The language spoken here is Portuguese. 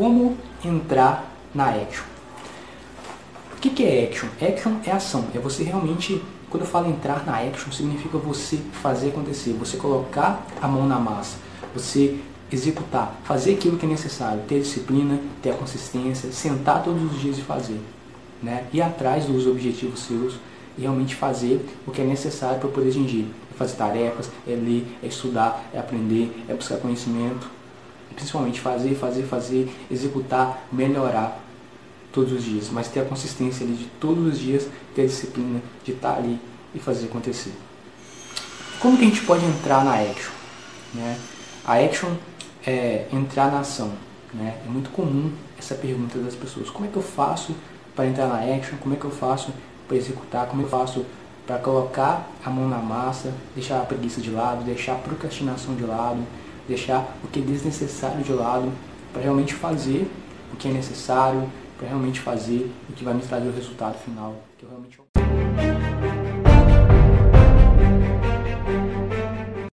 como entrar na action. O que, é action? Action é ação, é você realmente, quando eu falo entrar na action, significa você fazer acontecer, você colocar a mão na massa, você executar, fazer aquilo que é necessário, ter disciplina, ter a consistência, sentar todos os dias e fazer. Né? Ir atrás dos objetivos seus e realmente fazer o que é necessário para poder atingir. É fazer tarefas, é ler, é estudar, é aprender, é buscar conhecimento. Principalmente fazer, fazer, fazer, executar, melhorar todos os dias, mas ter a consistência ali de todos os dias, ter a disciplina de estar ali e fazer acontecer. Como que a gente pode entrar na action? Né? A action é entrar na ação. Né? É muito comum essa pergunta das pessoas. Como é que eu faço para entrar na action? Como é que eu faço para executar? Como eu faço para colocar a mão na massa, deixar a preguiça de lado, deixar a procrastinação de lado, deixar o que é desnecessário de lado, para realmente fazer o que é necessário, para realmente fazer o que vai me trazer o resultado final que eu realmente